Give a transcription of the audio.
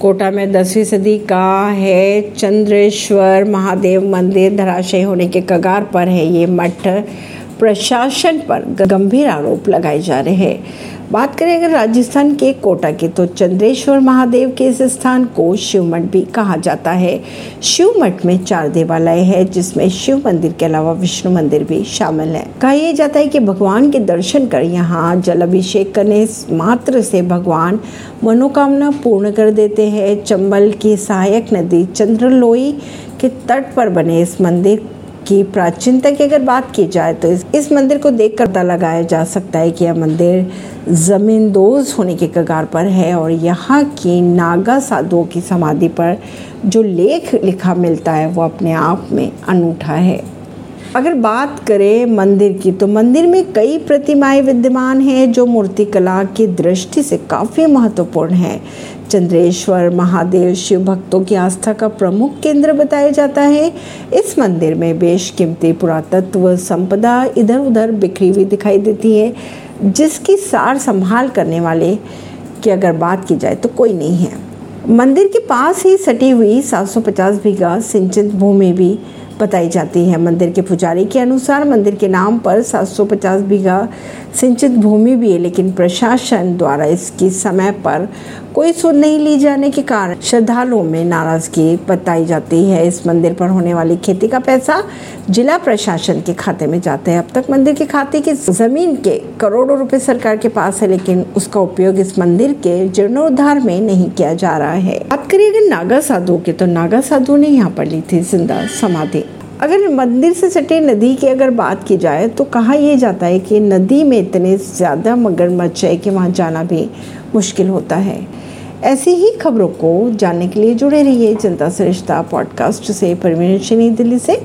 कोटा में दसवीं सदी का है। चंद्रेश्वर महादेव मंदिर धराशय होने के कगार पर है ये मठ। प्रशासन पर गंभीर आरोप लगाए जा रहे हैं। बात करें अगर राजस्थान के कोटा की तो चंद्रेश्वर महादेव के इस स्थान को शिव मठ भी कहा जाता है। शिव मठ में चार देवालय है, जिसमें शिव मंदिर के अलावा विष्णु मंदिर भी शामिल है। कहा यह जाता है कि भगवान के दर्शन कर यहाँ जल अभिषेक करने मात्र से भगवान मनोकामना पूर्ण कर देते हैं। चंबल की सहायक नदी चंद्रलोई के तट पर बने इस मंदिर की प्राचीनता की अगर बात की जाए तो इस, इस मंदिर को देख कर पता लगाया जा सकता है कि यह मंदिर ज़मींदोज होने के कगार पर है और यहाँ की नागा साधुओं की समाधि पर जो लेख लिखा मिलता है वो अपने आप में अनूठा है। अगर बात करें मंदिर की तो मंदिर में कई प्रतिमाएँ विद्यमान हैं जो मूर्तिकला की दृष्टि से काफ़ी महत्वपूर्ण है। चंद्रेश्वर, महादेव, शिव भक्तों की आस्था का प्रमुख केंद्र बताया जाता है। इस मंदिर में बेशकीमती पुरातत्व संपदा इधर उधर बिखरी हुई दिखाई देती है, जिसकी सार संभाल करने वाले की अगर बात की जाए तो कोई नहीं है। मंदिर के पास ही सटी हुई 750 बीघा सिंचित भूमि भी बताई जाती है। मंदिर के पुजारी के अनुसार मंदिर के नाम पर 750 बीघा सिंचित भूमि भी है, लेकिन प्रशासन द्वारा इसकी समय पर कोई सुध नहीं ली जाने के कारण श्रद्धालुओं में नाराज़गी बताई जाती है। इस मंदिर पर होने वाली खेती का पैसा जिला प्रशासन के खाते में जाता है। अब तक मंदिर के खाते की ज़मीन के करोड़ों रुपए सरकार के पास है, लेकिन उसका उपयोग इस मंदिर के जीर्णोद्धार में नहीं किया जा रहा है। बात करिए अगर नागा साधु की तो नागा साधु ने यहाँ पर ली थी ज़िंदा समाधि। अगर मंदिर से सटे नदी की अगर बात की जाए तो कहा यह जाता है कि नदी में इतने ज़्यादा मगरमच्छ है कि वहाँ जाना भी मुश्किल होता है? ऐसी ही खबरों को जानने के लिए जुड़े रहिए जनता सरिश्ता पॉडकास्ट से। परवीन दिल्ली से।